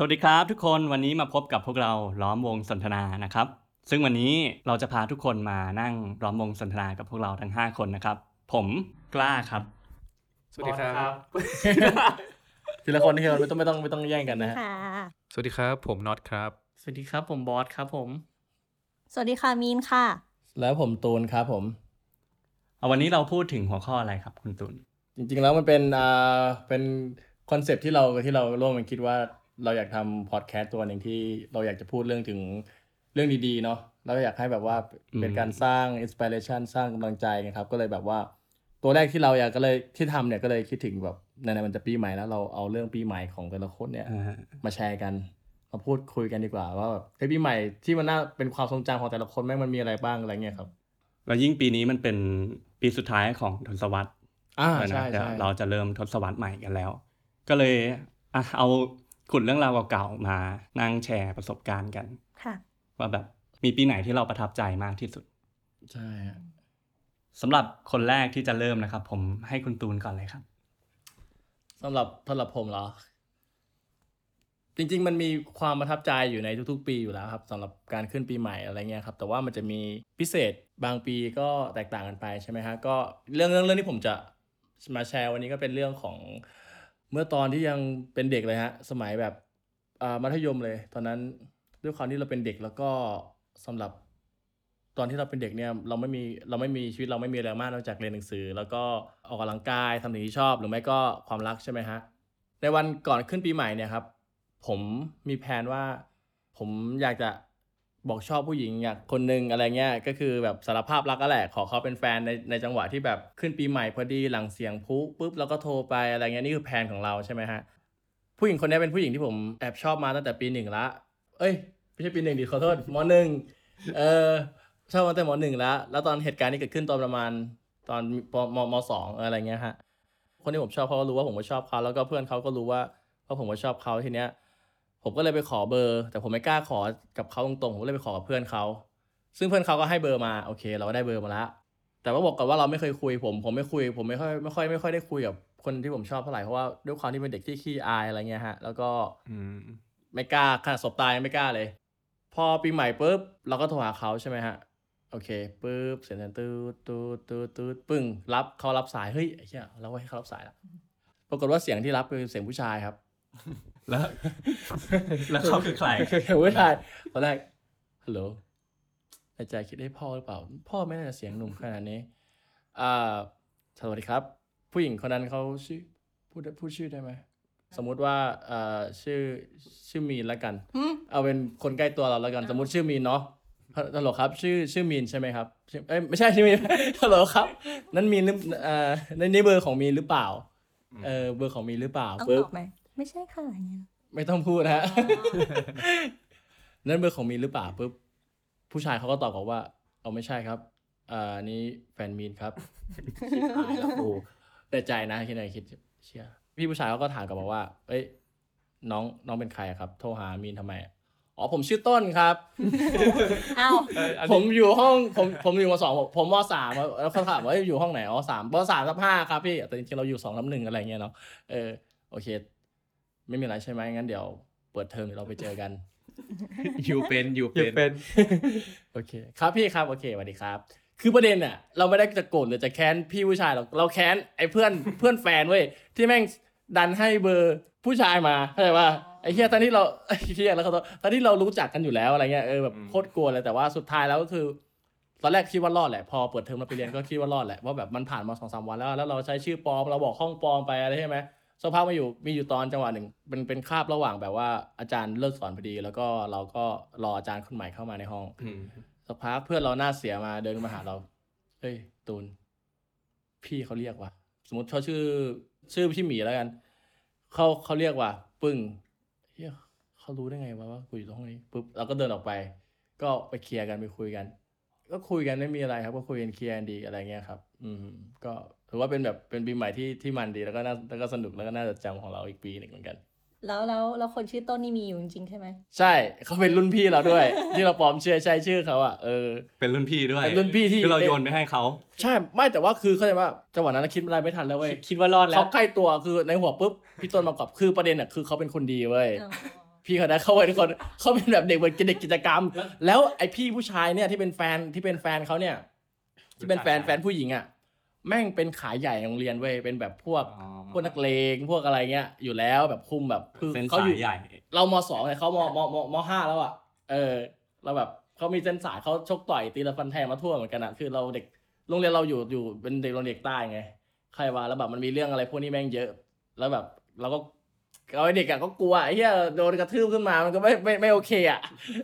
สวัสดีครับทุกคนวันนี้มาพบกับพวกเราล้อมวงสนทนานะครับ ซึ่งวันนี้เราจะพาทุกคนมานั่งล้อมวงสนทนากับพวกเราทั้ง 5 คนนะครับ ผมกล้าครับ สวัสดีครับทีละคนที่เราไม่ต้องไม่ต้องไม่ต้องแย่งกันนะฮะค่ะสวัสดีครับ ผมน็อตครับ สวัสดีครับ ผมบอสครับผม สวัสดีค่ะมีนค่ะ แล้วผมตูนครับผมเอาวันนี้เราพูดถึงหัวข้ออะไรครับ คุณตุลจริง ๆ แล้วมันเป็นอ่าเป็น concept ที่เราที่เราร่วมกันคิดว่า เราอยากทำพอดแคสต์ตัวหนึ่งที่เราอยากจะพูดเรื่องถึงเรื่องดีๆเนาะแล้วก็อยากให้แบบว่าเป็นการสร้าง inspiration สร้างกำลังใจนะครับ ก็เลยแบบว่า ตัวแรกที่เราอยากก็เลยที่ทำเนี่ยก็เลยคิดถึงแบบในในๆมันจะปีใหม่แล้วเราเอาเรื่องปีใหม่ของแต่ละคนเนี่ยอ่ามาแชร์กันมาพูดคุยกันดีกว่า ว่าแบบเฮ้ยปีใหม่ที่มันน่าเป็นความทรงจำของแต่ละคนแม่งมันมีอะไรบ้างอะไรเงี้ยครับแล้วยิ่งปีนี้มันเป็นปีสุดท้ายของทศวรรษอ่าแล้วนะใช่เดี๋ยวใช่เราจะเริ่มทศวรรษใหม่กันแล้ว ก็เลยอะเอา ขุดเรื่องราวเก่าๆมานั่งแชร์ประสบการณ์กันค่ะว่าแบบมีปีไหนที่เราประทับใจมากที่สุด ใช่ฮะสำหรับคนแรกที่จะเริ่มนะครับ ผมให้คุณตูนก่อนเลยครับสำหรับสำหรับผมเหรอ จริง ๆ มันมีความประทับใจอยู่ในทุก ๆ ปีอยู่แล้วครับสำหรับการขึ้นปีใหม่อะไรเงี้ยครับ แต่ว่ามันจะมีพิเศษบางปีก็แตกต่างกันไปใช่ไหมฮะก็เรื่องเรื่องเรื่องที่ผมจะมาแชร์วันนี้ก็เป็นเรื่องของ เมื่อตอนที่ยังเป็นเด็กเลยฮะ สมัยแบบอ่ามัธยมเลย ตอนนั้นด้วยความที่เราเป็นเด็กแล้วก็สำหรับตอนที่เราเป็นเด็กเนี่ยเราไม่มีเราไม่มีชีวิตเราไม่มีอะไรมากนอกจากเรียนหนังสือ แล้วก็ออกกำลังกายทำสิ่งที่ชอบหรือไม่ก็ความรักใช่ไหมฮะในวันก่อนขึ้นปีใหม่เนี่ยครับ ผมมีแผนว่าผมอยากจะ บอกชอบผู้หญิงอยากคนหนึ่งอะไรเงี้ยก็คือแบบสารภาพรักก็แหละขอเขาเป็นแฟนในในจังหวะที่แบบขึ้นปีใหม่พอดีหลังเสียงพุปุ๊บแล้วก็โทรไปอะไรเงี้ยนี่คือแผนของเราใช่ไหมฮะผู้หญิงคนนี้เป็นผู้หญิงที่ผมแอบชอบมาตั้งแต่ปีหนึ่งละ เอ้ยไม่ใช่ปีหนึ่งดิขอโทษมหนึ่งเออชอบมาตั้งแต่มหนึ่งแล้วแล้วตอนเหตุการณ์นี้เกิดขึ้นตอนประมาณตอนมมสองอะไรเงี้ยฮะคนที่ผมชอบเขาก็รู้ว่าผมก็ชอบเขาแล้วก็เพื่อนเขาก็รู้ว่าว่าผมก็ชอบเขาทีเนี้ย ผมก็เลยไปขอเบอร์ แต่ผมไม่กล้าขอกับเขาตรงๆ ผมก็เลยไปขอกับเพื่อนเขา ซึ่งเพื่อนเขาก็ให้เบอร์มา โอเค เราก็ได้เบอร์มาล้วแต่ว่าบอกก่อนว่าเราไม่เคยคุย ผม ผมไม่คุย ผมไม่ค่อยไม่ค่อยไม่ค่อยได้คุยกับคนที่ผมชอบเท่าไหร่ เพราะว่าด้วยความที่เป็นเด็กที่ขี้อายอะไรเงี้ยฮะ แล้วก็อไม่กล้าขนาดสบตายไม่กล้าเลย พอปีใหม่ปุ๊บเราก็โทรหาเขาใช่ไหมฮะ โอเคปุ๊บเสียงตืดตืดตืดตืดปึ้ง รับเขารับสาย เฮ้ยไอ้เหี้ยเราให้เขารับสายแล้วปรากฏว่าเสียงที่รับคือเสียงผู้ชายครับ แล้ว แล้วเขาคือใครเสียงผู้ชายตอนแรกฮัลโหลในใจคิดให้พ่อหรือเปล่า พ่อไม่น่าจะเสียงหนุ่มขนาดนี้อ่าสวัสดีครับ ผู้หญิงคนนั้นเขาชื่อพูดพูดชื่อได้ไหมสมมุติว่าเอ่อชื่อชื่อมีนแล้วกันอืมเอาเป็นคนใกล้ตัวเราแล้วกัน สมมติชื่อมีนเนาะฮัลโหลครับ ชื่อชื่อมีนใช่ไหมครับชื่อเอ้ยไม่ใช่ชื่อมีนฮัลโหลครับ นั่นมีนหรือเอ่อในนี่เบอร์ของมีนหรือเปล่า เออเบอร์ของมีนหรือเปล่าต้องปึ๊บบอกไหม ไม่ใช่ค่ะอย่างเงี้ยไม่ต้องพูดนะฮะ นั่นเบอร์ของมีนหรือเปล่าปุ๊บผู้ชายเขาก็ตอบกลับว่า เอาไม่ใช่ครับอ่านี่แฟนมีนครับชิบหายแล้วกูแต่ใจนะคิดในคิดเชี่ยพี่ผู้ชายเขาก็ถามกลับมาว่า เอ้ย น้องน้องเป็นใครอะครับ โทรหามีนทำไมอะอ๋อผมชื่อต้นครับ อ้าวผมอยู่ห้องผมผมอยู่มสองผมผมมสามแล้วเขาถามว่าเอ้ยอยู่ห้องไหนอ๋อสามมสามทับห้าครับพี่แต่จริงๆเราอยู่สองทับหนึ่งอะไรเงี้ยเนาะเออโอเค ไม่มีอะไรใช่ไหมงั้นเดี๋ยวเปิดเทอมเดี๋ยวเราไปเจอกัน อยู่เป็นอยู่อย่าเป็นเป็น โอเค ครับพี่ครับโอเคสวัสดีครับ คือประเด็นเนี่ยเราไม่ได้จะโกรธหรือจะแค้นพี่ผู้ชายหรอกเราแค้นไอ้เพื่อนเพื่อนแฟนเว้ยที่แม่งดันให้เบอร์ผู้ชายมาเข้าใจว่าไอ้เฮียตอนที่เราไอ้เฮียแล้วเขาตอนที่เรารู้จักกันอยู่แล้วอะไรเงี้ยเออแบบโคตรกลัวเลยแต่ว่าสุดท้ายแล้วก็คือ ตอนแรกคิดว่ารอดแหละพอเปิดเทอมเราไปเรียนก็คิดว่ารอดแหละว่าแบบมันผ่านมาสองสามวันแล้วแล้วเราใช้ชื่อปลอมเราบอกห้องปลอมไปอะไรใช่ไหม สักพักมาอยู่มีอยู่ตอนจังหวะหนึ่งเป็นเป็นคาบระหว่างแบบว่าอาจารย์เลิกสอนพอดี แล้วก็เราก็รออาจารย์คนใหม่เข้ามาในห้องอืมสักพักเพื่อนเราหน้าเสียมาเดินมาหาเราเฮ้ยตูน พี่เขาเรียกว่า สมมติเขาชื่อ ชื่อพี่หมีแล้วกันเขาเขาเรียกว่า ปึ้งเฮียเขารู้ได้ไงวะว่ากูอยู่ตรงห้องนี้ปุ๊บเราก็เดินออกไป ก็ไปเคลียร์กันไปคุยกัน ก็คุยกันไม่มีอะไรครับ ก็คุยกันเคลียร์กันดีอะไรเงี้ยครับ อืมก็ ถือว่าเป็นแบบเป็นปีใหม่ที่ที่มันดีแล้วก็น่าแล้วก็สนุกแล้วก็น่าจะจำของเราอีกปีหนึ่งเหมือนกัน แล้วแล้วแล้วคนชื่อต้นนี่มีอยู่จริงๆใช่ไหมใช่เขาเป็นรุ่นพี่เราด้วย ที่เราปลอมเชื่อใช้ชื่อเขาอะเออเป็นรุ่นพี่ด้วยเป็นรุ่นพี่ที่คือเราโยนไปให้เขาใช่ไม่แต่ว่าคือเข้าใจว่าจังหวะนั้นคิดอะไรไม่ทันแล้วเว้ยคิดว่ารอดแล้เขาวใกล้ตัวคือในหัวปุ๊บพี่ต้นมากอบคือประเด็นอะคือเขาเป็นคนดีเว้ยอ๋อพี่เขานะเขาเป็นคนเขาเป็นแบบเด็กเหมือนเด็กกิจกรรม แล้วไอพี่ผู้ชายเนี่ยที่เป็นแฟนที่เป็นแฟนเขาเนี่ย ที่เป็นแฟนแฟนผู้หญิงอะ แม่งเป็นขายใหญ่โรงเรียนเว้ยเป็นแบบพวกอ๋อพวกนักเลงพวกอะไรเงี้ย อยู่แล้วแบบคุมแบบคือเส้นเขาสาอยู่ยใหญ่ เรามสองเลยเขามมมมห้าแล้วอะ เออ เราแบบเขามีเส้นสายเขาชกต่อยตีละฟันแทงมาทั่วเหมือนกันอะ คือเราเด็กโรงเรียนเราอยู่อยู่เป็นเด็กโรงเรียนเด็กใต้ไง ใครว่าแล้วแบบมันมีเรื่องอะไรพวกนี้แม่งเยอะ แล้วแบบเราก็ เอาไอ้เด็กอะก็กลัวไอ้เหี้ยโดนกระทืบขึ้นมามันก็ไม่ไม่ไม่โอเคอะ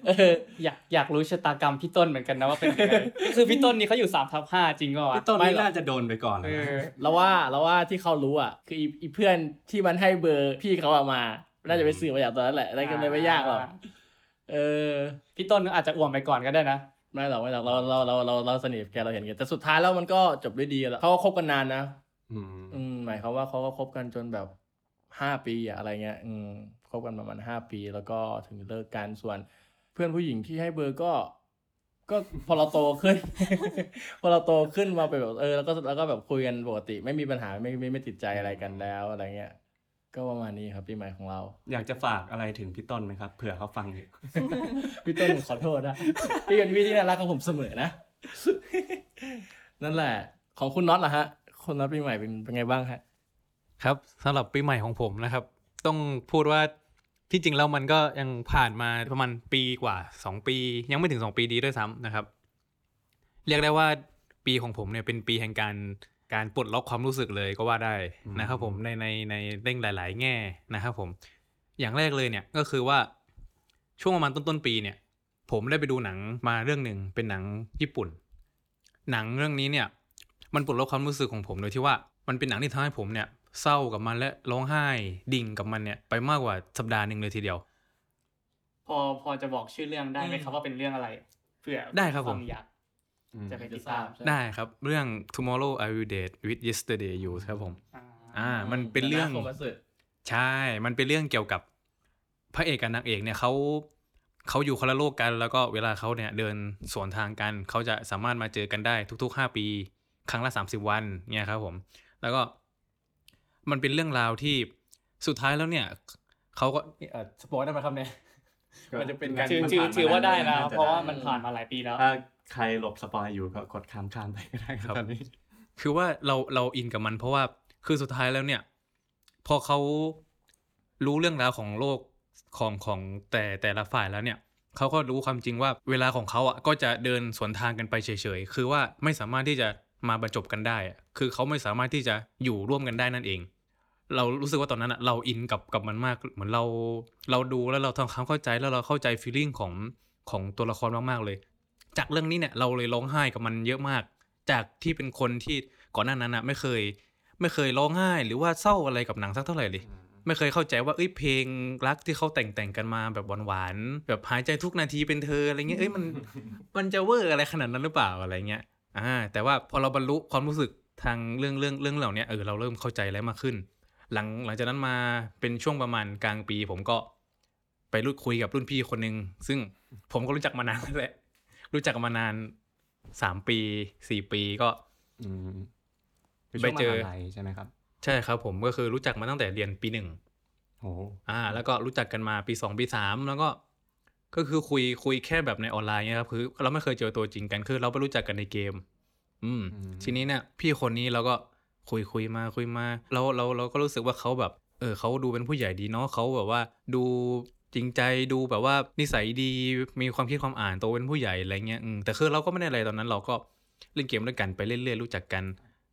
เอออยากอยากรู้ชะตากรรมพี่ต้นเหมือนกันนะว่าเป็นยังไงคือพี่ต้นนี่เขาอยู่สามทับห้าจริงเปล่าวะพี่ต้นไม่นี่หรอกน่าจะโดนไปก่อนเอนะอเราว่าเราว่าที่เขารู้อะคืออีอีเพื่อนที่มันให้เบอร์พี่เขาอะมา น่าจะไปสื่อมาจากตอนนั้นแหละอะไรก็เลยไม่ยากหรอกเออพี่ต้นอาจจะอ่วมไปก่อนก็ได้นะไม่หรอกไม่หรอกเราเราเราเราเราสนิทกับแกเราเห็นกันแต่สุดท้ายแล้วมันก็จบด้วยดีแล้วเขาก็คบกันนานนะอืมอืมหมายความว่าเขาก็คบกันจนแบบ ห้าปีอะอะไรเงี้ยอืมคบกันประมาณห้าปี แล้วก็ถึงเลิกกันส่วน เพื่อนผู้หญิงที่ให้เบอร์ก็ ก็พอเราโตขึ้น พอเราโตขึ้นมาเป็นแบบเออแล้วก็แล้วก็แบบคุยกันปกติ ไม่มีปัญหาไม่ไม่ไม่ติดใจอะไรกันแล้วอะไรเงี้ยก็ประมาณนี้ครับปีใหม่ของเรา อยากจะฝากอะไรถึงพี่ต้นไหมครับเผื่อเขาฟังอยู่ พี่ต้นขอโทษนะพี่เป็นพี่ที่น่ารักของผมเสมอนะ นั่นแหละ ของคุณน็อตล่ะฮะคุณน็อตปีใหม่เป็นเป็นไงบ้างฮะ ครับสำหรับปีใหม่ของผมนะครับ ต้องพูดว่าที่จริงแล้วมันก็ยังผ่านมาประมาณปีกว่าสองปี ยังไม่ถึงสองปีดีด้วยซ้ำนะครับ เรียกได้ว่าปีของผมเนี่ยเป็นปีแห่งการการปลดล็อกความรู้สึกเลยก็ว่าได้นะครับ ผมในในในเร่งหลาย ๆ แง่นะครับ ผม อย่างแรกเลยเนี่ยก็คือว่าช่วงประมาณต้นต้นปีเนี่ย ผมได้ไปดูหนังมาเรื่องหนึ่งเป็นหนังญี่ปุ่น หนังเรื่องนี้เนี่ย มันปลดล็อกความรู้สึกของผมโดยที่ว่ามันเป็นหนังที่ทำให้ผมเนี่ย เศร้ากับมันและร้องไห้ดิ่งกับมันเนี่ย ไปมากกว่าสัปดาห์หนึ่งเลยทีเดียว พอพอจะบอกชื่อเรื่องได้ไหมครับว่าเป็นเรื่องอะไรเผื่อได้ครับผมฟังอยากอืมจะไปติดตามได้ครับ เรื่อง Tomorrow I Will Date with Yesterday You ครับผม อ่า มันเป็นเรื่องโคมัสึใช่ มันเป็นเรื่องเกี่ยวกับพระเอกกับนางเอกเนี่ยเขาเขาอยู่คนละโลกกัน แล้วก็เวลาเขาเนี่ยเดินสวนทางกันเขาจะสามารถมาเจอกันได้ทุกๆห้าปี ครั้งละสามสิบวันเนี่ยครับผม แล้วก็ มันเป็นเรื่องราวที่สุดท้ายแล้วเนี่ยเขาก็เออ spoil ได้ไหมครับเนี่ยมันจะเป็นการถือมันถือผ่านมาถือว่าได้นะน่าจะเพราะว่าได้มันผ่านมาหลายปีแล้วถ้าใครหลบ spoil อยู่ก็กดข้ามข้ามไปก็ได้คครัรับบตอนนี้คือว่าเราเรา in กับมันเพราะว่าคือสุดท้ายแล้วเนี่ย พอเขารู้เรื่องราวของโลกของของแต่แต่ละฝ่ายแล้วเนี่ยเขาก็รู้ความจริงว่าเวลาของเขาอะก็จะเดินสวนทางกันไปเฉยๆ คือว่าไม่สามารถที่จะมาบรรจบกันได้อะคือเขาไม่สามารถที่จะอยู่ร่วมกันได้นั่นเอง เรารู้สึกว่าตอนนั้นอะเราอินกับกับมันมากเหมือนเราเราดูแล้วเราทำความเข้าใจแล้วเราเข้าใจฟีลลิ่งของของตัวละครมากๆเลย จากเรื่องนี้เนี่ยเราเลยร้องไห้กับมันเยอะมาก จากที่เป็นคนที่ก่อนหน้านั้นอะไม่เคย ไม่เคยร้องไห้หรือว่าเศร้าอะไรกับหนังสักเท่าไหร่เลย ไม่เคยเข้าใจว่าเอ้ยเพลงรักที่เขาแต่งแต่งกันมาแบบหวานๆแบบหายใจทุกนาทีเป็นเธออะไรเงี้ยเอ้ยมันมันจะเวอร์อะไรขนาดนั้นหรือเปล่าอะไรเงี้ยอ่าแต่ว่าพอเราบรรลุความรู้สึกทางเรื่องเรื่องเรื่องเหล่านี้เออเราเริ่มเข้าใจแล้วมากขึ้น หลังหลังจากนั้นมาเป็นช่วงประมาณกลางปี ผมก็ไปรุ่นคุยกับรุ่นพี่คนหนึ่งซึ่งผมก็รู้จักมานานแล้วแหละ รู้จักกันมานานสามปีสี่ปีก็อืมคือไปช่วงเจอมหาลัยใช่ไหมครับ ใช่ครับ ผมก็คือรู้จักมาตั้งแต่เรียนปีหนึ่งโอ้อ่า แล้วก็รู้จักกันมาปีสองปีสามแล้วก็ ก็คือคุยคุยแค่แบบในออนไลน์เนี่ยครับคือเราไม่เคยเจอตัวจริงกันคือเราไปรู้จักกันในเกม อืม ทีนี้เนี่ย พี่คนนี้เราก็ คุยคุยมาคุยมาเราเราเราก็รู้สึกว่าเขาแบบ เออเขาดูเป็นผู้ใหญ่ดีเนาะเขาแบบว่าดูจริงใจดูแบบว่านิสัยดีมีความคิดความอ่านโตเป็นผู้ใหญ่อะไรเงี้ยแต่คือเราก็ไม่ได้อะไรตอนนั้น เราก็เล่นเกมด้วยกันไปเรื่อยๆรู้จักกัน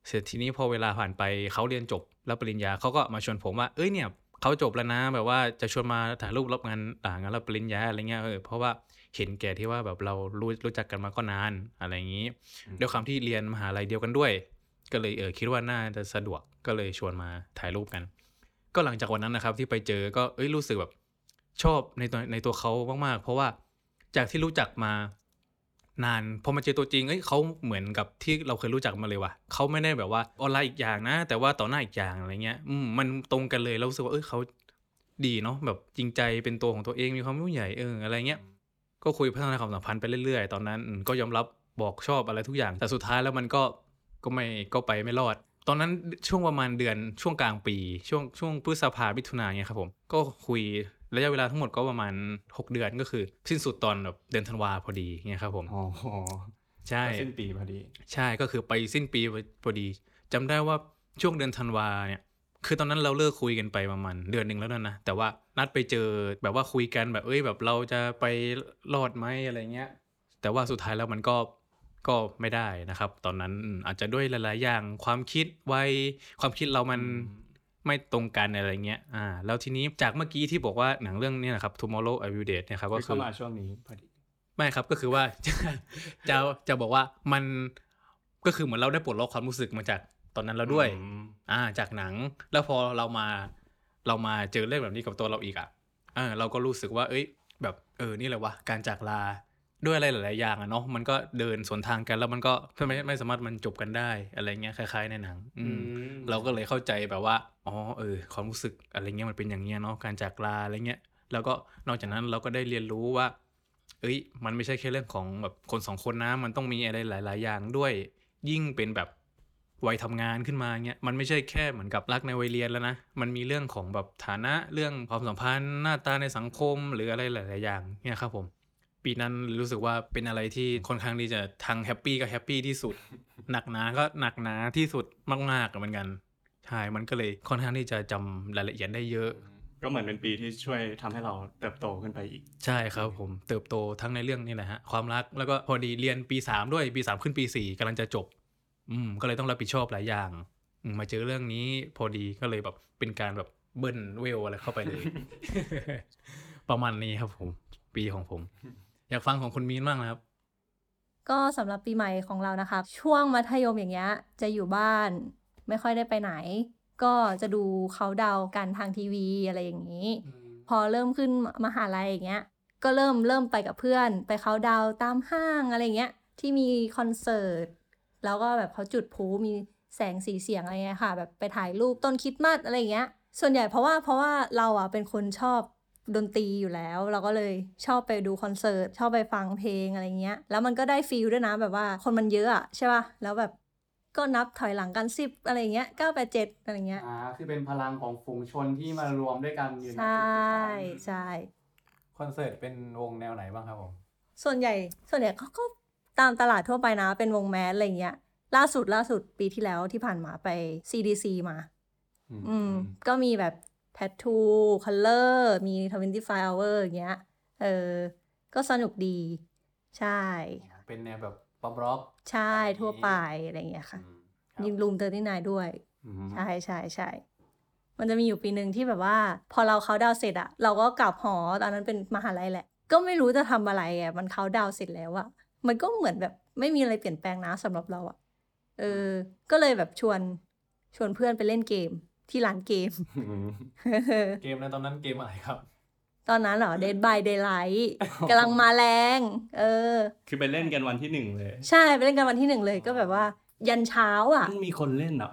เสร็จทีนี้พอเวลาผ่านไปเขาเรียนจบรับปริญญาเขาก็มาชวนผมว่าเอ้ยเนี่ยเขาจบแล้วนะ แบบว่าจะชวนมาถ่ายรูปรับงานอ่างานรับปริญญาอะไรเงี้ยเออเพราะว่าเห็นแก่ที่ว่าแบบเรารู้รู้จักกันมาก็นานอะไรอย่างนี้ด้วยความที่เรียนมหาลัยเดียวกันด้วย ก็เลยเออคิดว่าน่าจะสะดวกก็เลยชวนมาถ่ายรูปกัน ก็หลังจากวันนั้นนะครับ ที่ไปเจอก็เอ้ยรู้สึกแบบชอบในตัวในตัวเขามากๆ เพราะว่าจากที่รู้จักมานานพอมาเจอตัวจริงเอ้ยเขาเหมือนกับที่เราเคยรู้จักมาเลยว่ะเขาไม่ได้แบบว่าออนไลน์อีกอย่างนะ แต่ว่าต่อหน้าอีกอย่างอะไรเงี้ยอืมมันตรงกันเลยเรารู้สึกว่าเอ้ยเขาดีเนาะแบบจริงใจเป็นตัวของตัวเองมีความเป็นผู้ใหญ่เอออะไรเงี้ยก็คุยพัฒนาความสัมพันธ์ไปเรื่อยๆ ตอนนั้นก็ยอมรับบอกชอบอะไรทุกอย่างแต่สุดท้ายแล้วมันก็ ก็ไม่ก็ไปไม่รอด ตอนนั้นช่วงประมาณเดือนช่วงกลางปี ช่วงช่วงพฤษภามิถุนายนเนี่ยครับผม ก็คุยระยะเวลาทั้งหมดก็ประมาณ 6 เดือนก็คือ สิ้นสุดตอนแบบเดือนธันวาพอดีเงี้ยครับผมอ๋อใช่ก็สิ้นปีพอดี ใช่ก็คือไปสิ้นปีพอดีจำได้ว่าช่วงเดือนธันวาเนี่ยคือตอนนั้นเราเลิกคุยกันไปประมาณเดือนหนึ่งแล้วนะนะ แต่ว่านัดไปเจอแบบว่าคุยกันแบบเอ้ยแบบเราจะไปรอดไหมอะไรเงี้ย แต่ว่าสุดท้ายแล้วมันก็ ก็ไม่ได้นะครับ ตอนนั้นอืมอาจจะด้วยหลาย ๆ อย่างความคิดวัยความคิดเรามันอืมไม่ตรงกันอะไรเงี้ย อ่า แล้วทีนี้จากเมื่อกี้ที่บอกว่าหนังเรื่องเนี้นะครับ Tomorrow I Will Date เนะครับก็ก็คืเข้าอมาช่วงนี้พอดี ไม่ครับก็คือว่าจะจะจะบอกว่ามันก็คือเหมือนเราได้ปลดล็อกความรู้สึกมาจากตอนนั้นแล้วด้วยอืมอ่า จากหนัง แล้วพอเรามาเรามาเจอเรื่องแบบนี้กับตัวเราอีกอะ เออเราก็รู้สึกว่า เอ้ย แบบ เออ นี่แหละวะ การจากลา ด้วยอะไรหลาย ๆ อย่างอะเนาะมันก็เดินสวนทางกันแล้วมันก็ไม่ไม่สามารถมันจบกันได้อะไรเงี้ยคล้าย ๆ ในหนัง อืมเราก็เลยเข้าใจแบบว่าอ๋อเออความรู้สึกอะไรเงี้ยมันเป็นอย่างเงี้ยเนาะการจากลาอะไรเงี้ยแล้วก็นอกจากนั้นเราก็ได้เรียนรู้ว่า เอ้ย มันไม่ใช่แค่เรื่องของแบบคนสองคนนะ มันต้องมีอะไรหลาย ๆ อย่างด้วย ยิ่งเป็นแบบวัยทำงานขึ้นมาเงี้ยมันไม่ใช่แค่เหมือนกับรักในวัยเรียนแล้วนะ มันมีเรื่องของแบบฐานะเรื่องความสัมพันธ์หน้าตาในสังคมหรืออะไรหลาย ๆ อย่างเนี่ยครับผม ปีนั้นรู้สึกว่าเป็นอะไรที่ค่อนข้างที่จะทาง happy ก็ happy ที่สุด หนักหนาก็หนักหนาที่สุดมากๆเหมือนกันใช่มันก็เลยค่อนข้างที่จะจำรายละเอียดได้เยอะ ก็เหมือนเป็นปีที่ช่วยทำให้เราเติบโตขึ้นไปอีก ใช่ครับผมเติบโตทั้งในเรื่องนี่แหละฮะความรักแล้วก็พอดีเรียนปีสามด้วยปีสามขึ้นปีสี่กำลังจะจบ อืมก็เลยต้องรับผิดชอบหลายอย่างอืมมาเจอเรื่องนี้พอดีก็เลยแบบเป็นการแบบเบิ้ลเวลอะไรเข้าไปเลย ประมาณนี้ครับผม ปีของผม อยากฟังของคุณมีนบ้างนะครับ ก็สำหรับปีใหม่ของเรานะคะ ช่วงมัธยมอย่างเงี้ยจะอยู่บ้านไม่ค่อยได้ไปไหน ก็จะดูเขาดาวน์กันทางทีวีอะไรอย่างนี้ พอเริ่มขึ้นมหาลัยอย่างเงี้ยก็เริ่มเริ่มไปกับเพื่อน ไปเขาดาวน์ตามห้างอะไรเงี้ยที่มีคอนเสิร์ตแล้วก็แบบเขาจุดพลุมีแสงสีเสียงอะไรเงี้ยค่ะ แบบไปถ่ายรูปต้นคริดมาสอะไรเงี้ย ส่วนใหญ่เพราะว่าเพราะว่าเราอะเป็นคนชอบ ดนตรีอยู่แล้ว เราก็เลยชอบไปดูคอนเสิร์ตชอบไปฟังเพลงอะไรเงี้ย แล้วมันก็ได้ฟีลด้วยนะแบบว่าคนมันเยอะอะใช่ป่ะแล้วแบบก็นับถอยหลังกันสิบอะไรเงี้ยเก้าแปดเจ็ดอะไรเงี้ยอ่าคือเป็นพลังของฝูงชนที่มารวมด้วยกันอยู่ในใช่จุดๆนั้นใช่คอนเสิร์ตเป็นวงแนวไหนบ้างครับผมส่วนใหญ่ส่วนใหญ่เขาก็ตามตลาดทั่วไปนะ เป็นวงแมสอะไรเงี้ย ล่าสุดล่าสุดปีที่แล้วที่ผ่านมาไป CDC มา อืม ก็มีแบบ Tattoo Color มี 25 Hour อย่างเงี้ย เออ ก็สนุกดี ใช่ เป็นแนวแบบ pop rock ใช่ทั่วไป อะไรเงี้ยค่ะ ยิงรูมเตอร์ที่นายด้วยอืมใช่ใช่ใช่ มันจะมีอยู่ปีหนึ่งที่แบบว่า พอเราเขาน์ดาวน์เสร็จอะเราก็กลับหอ ตอนนั้นเป็นมหาลัยแหละ ก็ไม่รู้จะทำอะไรอะมันเขาน์ดาวน์เสร็จแล้วอะมันก็เหมือนแบบไม่มีอะไรเปลี่ยนแปลงนะสำหรับเราอะเออ ก็เลยแบบชวนชวนเพื่อนไปเล่นเกม ที่ร้านเกมอืมเกมในตอนนั้นเกมอะไรครับ ตอนนั้นเหรอ Dead by Daylight กำลังมาแรง เออ คือไปเล่นกันวันที่หนึ่งเลย ใช่ไปเล่นกันวันที่หนึ่งเลยก็แบบว่า ยันเช้าอะ มันมีคนเล่นเหรอ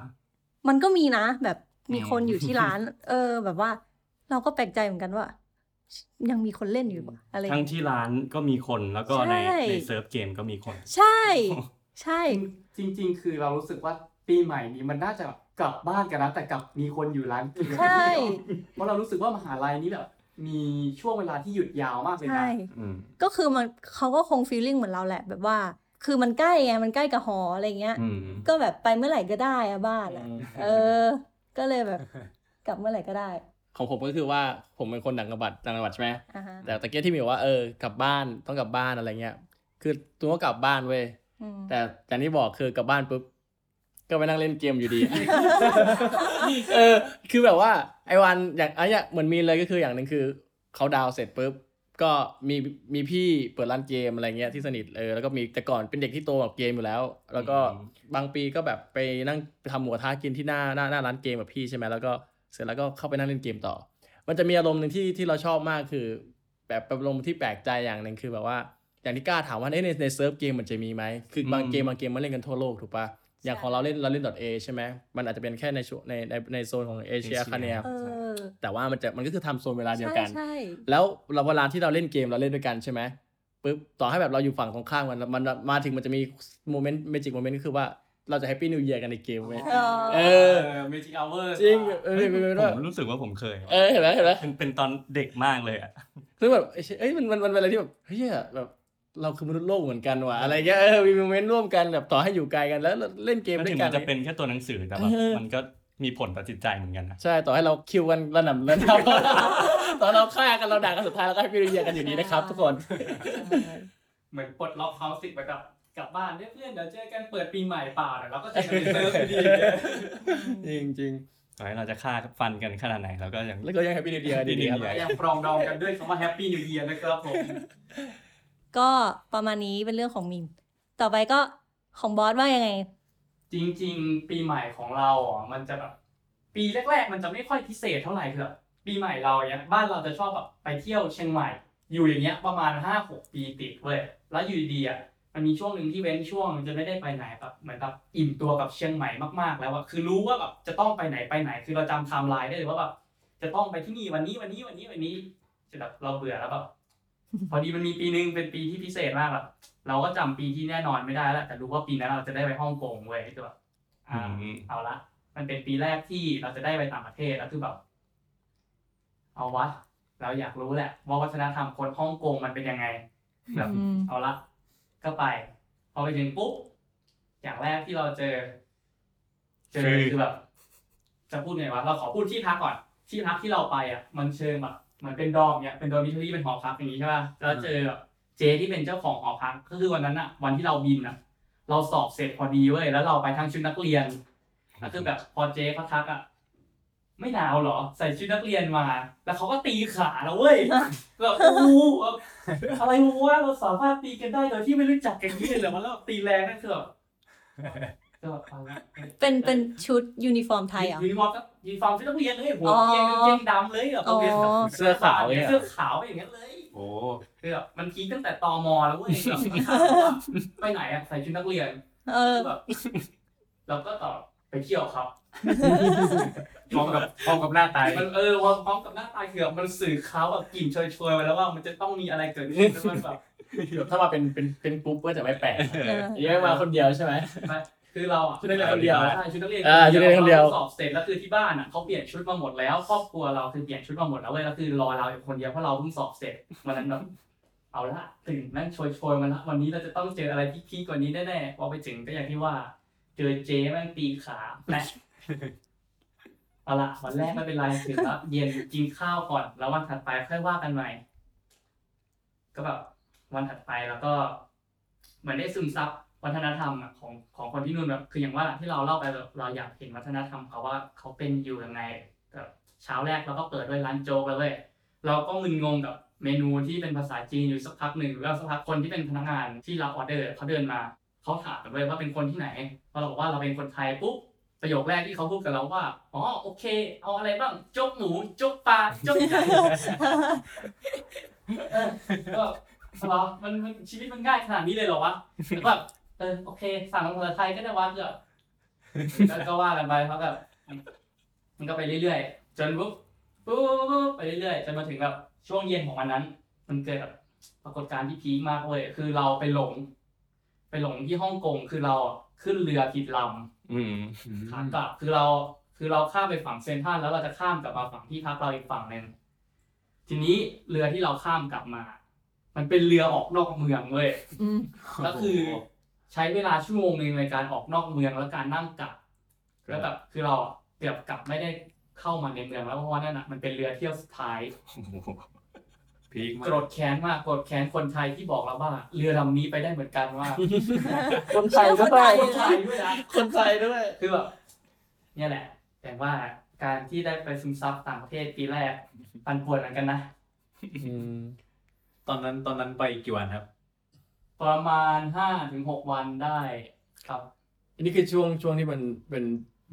มันก็มีนะ แบบมีคนอืมอยู่ที่ร้าน เออ แบบว่า เราก็แปลกใจเหมือนกันว่า ยังมีคนเล่นอยู่ปะอะไรอย่างทั้งเงี้ยที่ร้านก็มีคนแล้วก็ในใช่ในเซิร์ฟเกมก็มีคน ใช่ ใช่ จริง ๆ คือเรารู้สึกว่า ปีใหม่นี้มันน่าจะกลับบ้านกันนะแต่กลับมีคนอยู่ร้านเกมใช่ เพราะเรารู้สึกว่ามหาลัยนี้แบบมีช่วงเวลาที่หยุดยาวมากเลยใช่นะอืมก็คือมันเขาก็คงฟีลลิ่งเหมือนเราแหละ แบบว่า คือมันใกล้ไงมันใกล้กับหออะไรเงี้ย อืมก็แบบไปเมื่อไหร่ก็ได้อะบ้านอะอืมเออ ก็เลยแบบกลับเมื่อไหร่ก็ได้ของผมก็คือว่าผมเป็นคนต่างจังหวัดต่างจังหวัดใช่ไหมอ่าฮะแต่ตะเกียที่มีบอกว่าเออกลับบ้านต้องกลับบ้านอะไรเงี้ย คือตัวก็กลับบ้านเว้ย อืมแต่อย่างที่บอกคือกลับบ้านปุ๊บ ก็ไปนั่งเล่นเกมอยู่ดี เออ คือแบบว่าไอ้วันอย่างไอ้เนี่ยเหมือนมีเลยก็คืออย่างหนึ่งคือเขาดาวน์เสร็จปุ๊บก็มีมีพี่เปิดร้านเกมอะไรเงี้ยที่สนิทเออแล้วก็มีแต่ก่อนเป็นเด็กที่โตกับเกมอยู่แล้ว แล้วก็อืมบางปีก็แบบไปนั่งไปทำหมูกระทะกินที่หน้าหน้าหน้าร้านเกมกับพี่ใช่ไหมแล้วก็เสร็จแล้วก็เข้าไปนั่งเล่นเกมต่อ มันจะมีอารมณ์หนึ่งที่ที่เราชอบมากคือ แบบอารมณ์ที่แปลกใจอย่างหนึ่งคือแบบว่าอย่างที่กล้าถามว่าเอ๊ะในในเซิร์ฟเกมมันจะมีไหมคือบางเกมบางเกมมันเล่นกันทั่วโลกถูกปะ อย่างของเราเล่นเราเล่น .a ใช่ไหมมันอาจจะเป็นแค่ในช่วงในในในโซนของเอเชียอะไรเนี่ยเออแต่ว่ามันจะมันก็คือทำโซนเวลาเดียวกันใช่แล้วเราเวลาที่เราเล่นเกมเราเล่นด้วยกันใช่ไหมปุ๊บต่อให้แบบเราอยู่ฝั่งตรงข้ามกันมันมันมาถึงมันจะมี moment magic moment ก็คือว่าเราจะ Happy New Year กันในเกมเว้ยเออเออ magic hour จริงเออเป็นไปผได้มรู้สึกว่าผมเคย เออเห็นไหมเห็นไหมเป็นเป็นตอนเด็กมากเลยอะคือแบบเอ้ยมันมันมันเป็นอะไรที่แบบเฮ้ยแบบ เราคือมนุษย์โลกเหมือนกันว่ะอะไรเงี้ยเออมี moment ร่วมกันแบบต่อให้อยู่ไกลกันแล้วเล่นเกมก็ด้ถึวงยกัมันนจะเป็นแค่ตัวหนังสือแต่ว่าเออมันก็มีผลต่อจิตใจเหมือนกันนะใช่ต่อให้เรา kill กันระหน่ำระนาบตอนเราฆ่ากันเราด่ากันสุดท้ายเราก็ Happy New Year กันอยู่ดีนะครับ ทุกคนเหมือนปลดล็อกความรู้สึกไปกับกลับบ้านเพื่อนๆเดี๋ยวเจอกันเปิดปีใหม่เปล่าเนี่ยเราก็เจอกันในเซิร์ฟอยู่ดีจริงจริงต่อให้เราจะฆ่าฟันกันขนาดไหนเราก็ยังๆแล้วก็ยัง Happy New Year ดีๆครับ Happy New Year ยังปรองดองกันด้วยคำว่า Happy New Year นะครับผม ก็ประมาณนี้เป็นเรื่องของมิน ต่อไปก็ของบอสว่ายังไง จริง ๆ ปีใหม่ของเราอะมันจะแบบปีแรก ๆ มันจะไม่ค่อยพิเศษเท่าไหร่คือแบบปีใหม่เราเนี่ยบ้านเราจะชอบแบบไปเที่ยวเชียงใหม่ อยู่อย่างเงี้ยประมาณห้าหกปีติดเว้ยแล้วอยู่ดีอะมันมีช่วงหนึ่งที่เว้นช่วงจะไม่ได้ไปไหนแบบเหมือนแบบอิ่มตัวกับเชียงใหม่มากๆ แล้วอะคือรู้ว่าแบบจะต้องไปไหนไปไหน คือเราจำไทม์ไลน์ได้เลยว่าแบบจะต้องไปที่นี่วันนี้วันนี้วันนี้วันนี้จะแบบเราเบื่อแล้วแบบ พอดีมันมีปีหนึงเป็นปีที่พิเศษมากแบบเราก็จำปีที่แน่นอนไม่ได้แล้วแต่รู้ว่าปีนั้นเราจะได้ไปฮ่องกงเว้ยคือแบบอ่าอืมเอาละมันเป็นปีแรกที่เราจะได้ไปต่างประเทศแล้วคือแบบเอาวะเราอยากรู้แหละ ว่าวัฒนธรรมคนฮ่องกงมันเป็นยังไงแบบอืมเอาละก็ไป พอไปถึงปุ๊บอย่างแรกที่เราเจอ เจอคือคือแบบ จะพูดไงวะเราขอพูดที่พักก่อน ที่พักที่เราไปอะ มันเชิงแบบ เหมือนเป็นดอมเนี่ยเป็นดอมิทอรี่เป็นหอพักอย่างนี้ใช่ป่ะแล้วเจอแบบเจที่เป็นเจ้าของหอพักก็คือวันนั้นอะวันที่เราบินอะเราสอบเสร็จพอดีเว้ยแล้วเราไปทางชุดนักเรียนแล้วคือแบบพอเจเขาทักอะไม่หนาวเหรอ ใส่ชุดนักเรียนมา แล้วเขาก็ตีขาแล้วเว้ยแบบโอ้โหแบบอะไรวะเราสามารถตีกันได้โดยที่ไม่รู้จักกันอย่างนี้เลยเหรอมันแล้วแบบตีแรงนั่นคือ แบบก็แบบเอาละเป็นเป็นชุดยูนิฟอร์มไทยเหรอ uni form ก็ยูนิฟอร์มชุดนักเรียนเลยหัวอ๋อเกรียนกางเกงดำเลยแบบโรงเรียนแบบอ๋อเสื้อขาวเนี่ย เสื้อขาวอย่างนั้นเลย โอ้คือแบบมัน peak ตั้งแต่ตมแล้วเว้ยแบบไปไหนอะใส่ชุดนักเรียนเออแบบเราก็ตอบไปเที่ยวครับพร้อมกับพร้อมกับหน้าตายมันเออพร้อมกับหน้าตาคือแบบมันสื่อเขาแบบกลิ่นโชยๆไปแล้วว่ามันจะต้องมีอะไรเกิดขึ้นแล้วมันแบบถ้ามาเป็นเป็นเป็นกรุ๊ปก็จะไม่แปลกเออยังไม่มาคนเดียวใช่ไหมไม่ คือเราอะชุดนักเรียนคนเดียวใช่ชุดนักเรียนอ่าชุดนักเรียนคนเดียว ราสอบเสร็จแล้วคือที่บ้านอะเขาเปลี่ยนชุดมาหมดแล้วครอบครัวเราคือเปลี่ยนชุดมาหมดแล้วเว้ยแล้วคือรอเราอยู่คนเดียวเพราะเราเพิ่งสอบเสร็จวันนั้นแบบเอาละตื่นนั่งโชยๆมาละวันนี้เราจะต้องเจออะไรที่พีคกว่านี้แน่ๆพอไปถึงก็อย่างที่ว่า เจอเจ๊แม่งตีขาแปะเอาละวันแรกไม่เป็นไรถึงแล้วเย็นกินข้าวก่อน แล้ววันถัดไปค่อยว่ากันใหม่ ก็แบบวันถัดไปแล้วก็เหมือนได้ซึมซับ วัฒนธรรมอะของของคนที่นู่นแบบคืออย่างว่าที่เราเล่าไปแบบเราอยากเห็นวัฒนธรรมเขาว่าเขาเป็นอยู่ยังไงแบบเช้าแรกเราก็เปิดด้วยร้านโจ๊กแล้วเว้ยเราก็มึนงงกับเมนูที่เป็นภาษาจีนอยู่สักพักหนึ่งแล้วสักพักคนที่เป็นพนักงานที่รับออเดอร์เขาเดินมาเขาถามกันเลยว่าเป็นคนที่ไหนพอเราบอกว่าเราเป็นคนไทยปุ๊บประโยคแรกที่เขาพูดกับเราว่า อ๋อ โอเค เอาอะไรบ้าง จกหมู จกปลา จกไก่ก็เหรอมันมันชีวิตมันง่ายขนาดนี้เลยเหรอวะแล้วแบบ เออโอเค สั่งภาษาไทยก็ได้วะเถอะแล้วก็ว่ากันไปเขาแบบมันก็ไปเรื่อยๆ จนปุ๊บปุ๊บปุ๊บไปเรื่อยๆ จนมาถึงแบบช่วงเย็นของวันนั้น มันเกิดแบบปรากฏการณ์ที่พีคมากเลย คือเราไปหลง ไปหลงที่ฮ่องกงคือเราอะขึ้นเรือผิดลำอืมขากลับคือเราคือเราข้ามไปฝั่งเซนทรัลแล้วเราจะข้ามกลับมาฝั่งที่พักเราอีกฝั่งหนึ่งทีนี้เรือที่เราข้ามกลับมา มันเป็นเรือออกนอกเมืองเว้ยอืมแล้วคือ ใช้เวลาชั่วโมงหนึ่งในการออกนอกเมืองแล้วการนั่งกลับแล้วแบบคือเราอะเกือบกลับไม่ได้เข้ามาในเมืองแล้วเพราะว่านั่นอะมันเป็นเรือเที่ยวสุดท้ายพีคมาโกรกธแค้นมากโกรธแค้นคนไทยที่บอกเราว่า เรือลำนี้ไปได้เหมือนกันว่า คนไทยด้คนไทวยยคนไทยด้วยนะคนไทยด้วยคือแบบเนี่ยแหละ แต่ว่าการที่ได้ไปซึมซับต่างประเทศปีแรกปันป่วนเหมือนกันนะตอนนั้นตอนนั้นไปกี่วันครับ ประมาณห้าถึงหกวันได้ครับอันนี้คือช่วงช่วงที่มันเป็น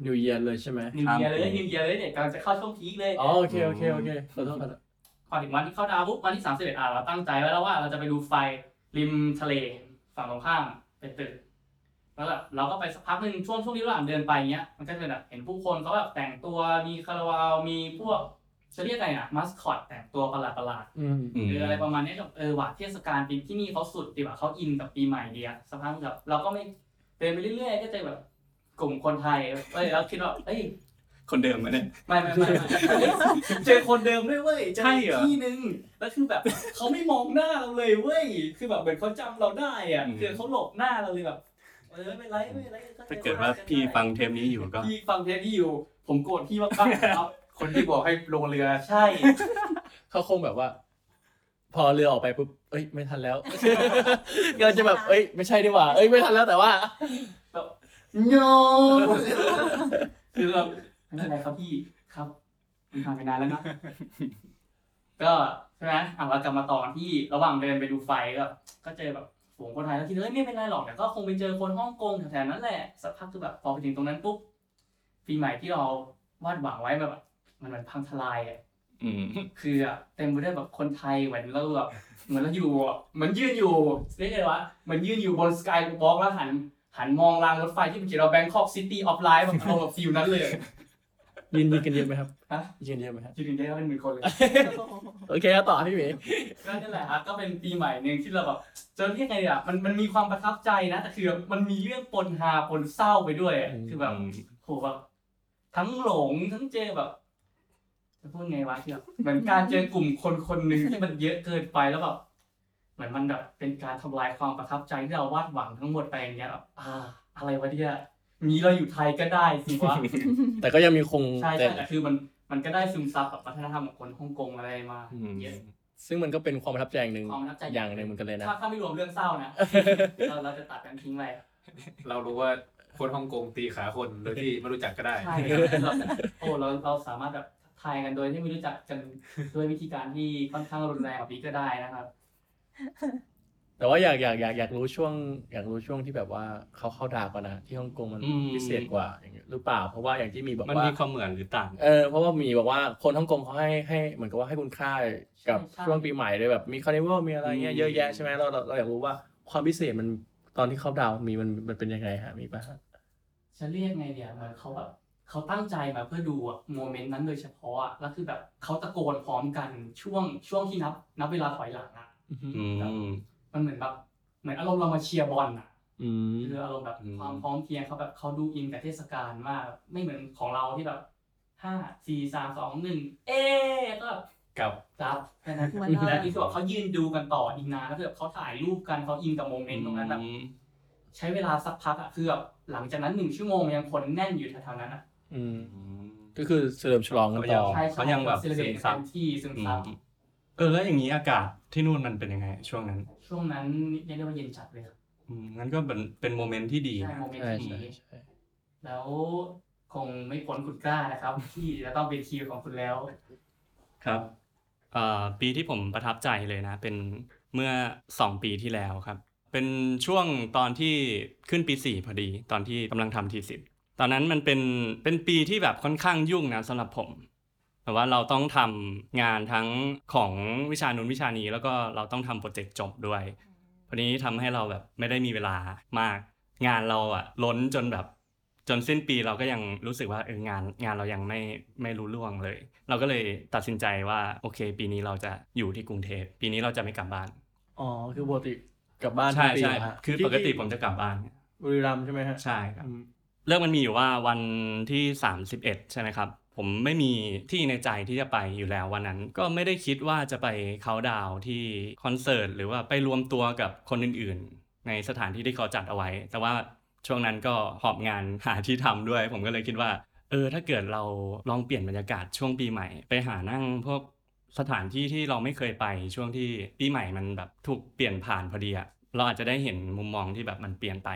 New Year เลยใช่ไหมนิวเยียร์เลยนิวเยียร์เลยเนี่ยกำลังจะเข้าช่วงพีคเลย อ๋อโอเคโอเคโอเคขอโทษขอโทษพอถึงวันที่เข้าดาวน์ปุ๊บวันที่สามสิบเอ็ดอะเราตั้งใจไว้แล้วว่าเราจะไปดูไฟริมทะเลฝั่งตรงข้ามเป็นตึกแล้วแบบเราก็ไปสักพักหนึ่งช่วงช่วงที่ระหว่างเดินไปเงี้ยมันก็จะแบบเห็นผู้คนเขาแบบแต่งตัวมีคาราวาวมีพวก จะเรียกอะไรนะมัสคอตแต่งตัวประหลาดประหลาดๆอืมอืมหรืออะไรประมาณนี้แบบเออว่ะเทศกาลปีที่นี่เขาสุดดีว่ะเขาอินกับปีใหม่ดีอะสักพักแบบเราก็ไม่เดินไปเรื่อยๆ ก็เจอแบบกลุ่มคนไทยเอ้ยแล้วคิดว่าเอ้ยคนเดิมมาเนี่ยไม่ไม่ไม่ไม่เจอคนเดิมด้วยเว้ยเจอใช่เหรอที่หนึ่งแล้วคือแบบเขาไม่มองหน้าเราเลยเว้ยคือแบบเหมือนเขาจำเราได้อะคือเขาหลบหน้าเราเลยแบบเออไม่เป็นไรไม่เป็นไรถ้าเกิดว่าพี่ฟังเทปนี้อยู่ก็พี่ฟังเทปนี้อยู่ ผมโกรธพี่มากๆครับ คนที่บอกให้ลงเรือ ใช่ เขาคงแบบว่า พอเรือออกไปปุ๊บเอ้ย ไม่ทันแล้ว ก็จะแบบ เอ้ย ไม่ใช่ดีกว่า เอ้ย ไม่ทันแล้วแต่ว่าแบบ no คือแบบไม่เป็นไรครับพี่ครับมันผ่านไปนานแล้วนะก็ใช่ไหมอะเรากลับมาต่อกันที่ระหว่างเดินไปดูไฟก็ก็เจอแบบฝูงคนไทยแล้วคิดว่าเอ้ยไม่เป็นไรหรอกแต่ก็คงไปเจอคนฮ่องกงแถวๆนั้นแหละสักพักคือแบบพอไปถึงตรงนั้นปุ๊บปีใหม่ที่เราวาดหวังไว้แบบ มันมันพังทลายอะอืมคืออะเต็มไปด้วยแบบคนไทยเหมือนเราแบบเหมือนเราอยู่อะเหมือนยืนอยู่เรียกไงวะเหมือนยืนอยู่บนสกายวอล์กแล้วหันหันมองรางรถไฟที่มันเขียนว่า Bangkok City of Life แบบเอาแบบฟิลนั้นเลยยืนยืนกันเยอะไหมครับฮะยืนเยอะไหมครับยืนได้เป็นหมื่นคนเลยโอเคครับต่อพี่หมีก็นั่นแหละครับก็เป็นปีใหม่หนึ่งที่เราแบบจะเรียกไงอะมันมันมีความประทับใจนะแต่คือมันมีเรื่องปนฮาปนเศร้าไปด้วยอะคือแบบโหแบบทั้งหลงทั้งเจอแบบ จะพูดไงวะคือแบบเหมือนการเจอกลุ่มคนคนหนึ่งที่มันเยอะเกินไปแล้วแบบเหมือนมันแบบเป็นการทำลายความประทับใจที่เราวาดหวังทั้งหมดไปอย่างเงี้ยแบบอ่า อะไรวะเนี่ยมีเราอยู่ไทยก็ได้สิวะแต่ก็ยังมีคงใช่แต่ใช่แต่คือมันมันก็ได้ซึมซับกับวัฒนธรรมของคนฮ่องกงอะไรมาอืมเยอะซึ่งมันก็เป็นความประทับใจอย่างหนึ่งความประทับใจอย่างหนึ่งเหมือนกันเลยนะถ้าถ้าไม่รวมเรื่องเศร้านะเราเราจะตัดกันทิ้งไปเรารู้ว่าคนฮ่องกงตีขาคนโดยที่ไม่รู้จักก็ได้ใช่เราโอ้เราเราสามารถแบบ ทายกันโดยที่ไม่รู้จักกันด้วยวิธีการที่ค่อนข้างรุนแรงแบบนี้ก็ได้นะครับ แต่ว่าอยากอยากอยากอยากรู้ช่วง อยากรู้ช่วงที่แบบว่าเขาเข้าดาวกันนะที่ฮ่องกงมันอืม พิเศษกว่าอย่างเงี้ยหรือเปล่า เพราะว่าอย่างที่มีบอกมันว่ามีความเหมือนหรือต่าง เออเพราะว่ามีบอกว่าคนฮ่องกงเขาให้ให้เหมือนกับว่าให้คุณค่ากับใช่ ช่วงปีใหม่เลยแบบมีคาร์นิวัลมีอะไรเงี้ยอืมเยอะแยะใช่ไหมเราเราเราอยากรู้ว่าความพิเศษมันตอนที่เขาดาวน์มีมันมันเป็นยังไงฮะมีปะฮะ จะเรียกไงเดี๋ยวเหมือนเขาแบบ เขาตั้งใจมาเพื่อดูอะโมเมนต์นั้นโดยเฉพาะอะแล้วคือแบบเขาตะโกนพร้อมกันช่วงช่วงที่นับ นับเวลาถอยหลังอะอืมมันเหมือนแบบเหมือนอารมณ์เรามาเชียร์บอลอะอืมคืออารมณ์แบบอืม ความพร้อมเพรียงเขาแบบเขาดูอินกับเทศกาลมากไม่เหมือนของเราที่แบบห้าสี่สามสองหนึ่งเอ๊ะก็กับรับแค่นั้นเหมือนเราแล้วนี่คือแบบเขายืนดูกันต่ออีกนานแล้วคือแบบเขาถ่ายรูปกันเขาอินกับโมเมนต์ตรงนั้นแบบใช้เวลาสักพักอะคือแบบหลังจากนั้นหนึ่งชั่วโมงยังคนแน่นอยู่แถวๆนั้นอะ อืม ก็คือเฉลิมฉลองกันต่อ ใช่เขายังแบบ celebrate ซึมซับเต็มที่ซึมซับ อืมเออแล้วอย่างนี้อากาศที่นู่นมันเป็นยังไง ช่วงนั้น ช่วงนั้นเรียกได้ว่าเย็นจัดเลยครับอืมงั้นก็เป็นเป็นโมเมนต์ที่ดีใช่นะโมเมนต์ใช่ที่ใช่ดีใช่ แล้วคงไม่พ้นคุณกล้านะครับ ที่จะต้องเป็นคิวของคุณแล้ว ครับ เอ่อปีที่ผมประทับใจเลยนะ เป็นเมื่อสองปีที่แล้วครับ เป็นช่วงตอนที่ขึ้นปีสี่พอดี ตอนที่กำลังทำทีสิทธ์ ตอนนั้นมันเป็นเป็นปีที่แบบค่อนข้างยุ่งนะสำหรับผมแต่ว่าเราต้องทำงานทั้งของวิชานุนวิชานี้แล้วก็เราต้องทำโปรเจกต์จบด้วยพอนี้ทำให้เราแบบไม่ได้มีเวลามาก งานเราอะล้นจนแบบจนสิ้นปีเราก็ยังรู้สึกว่าเอองานงานเรายังไม่ไม่รู้ล่วงเลย เราก็เลยตัดสินใจว่าโอเค ปีนี้เราจะอยู่ที่กรุงเทพปีนี้เราจะไม่กลับบ้านอ๋อคือปกติกลับบ้านใช่ทุกปีใช่เหรอฮะคือปกติผมจะกลับบ้านบุรีรัมย์ใช่ไหมฮะใช่ครับอืม เรื่องมันมีอยู่ว่าวันที่ 31 ใช่ไหมครับ ผมไม่มีที่ในใจที่จะไปอยู่แล้ววันนั้น ก็ไม่ได้คิดว่าจะไปเขาดาวที่คอนเสิร์ตหรือว่าไปรวมตัวกับคนอื่นๆ ในสถานที่ที่เขาจัดเอาไว้ แต่ว่าช่วงนั้นก็หอบงานหาที่ทำด้วย ผมก็เลยคิดว่า เออถ้าเกิดเราลองเปลี่ยนบรรยากาศช่วงปีใหม่ ไปหานั่งพวกสถานที่ที่เราไม่เคยไปช่วงที่ปีใหม่มันแบบถูกเปลี่ยนผ่านพอดีอะเราอาจจะได้เห็นมุมมองที่แบบมันเปลี่ยนไป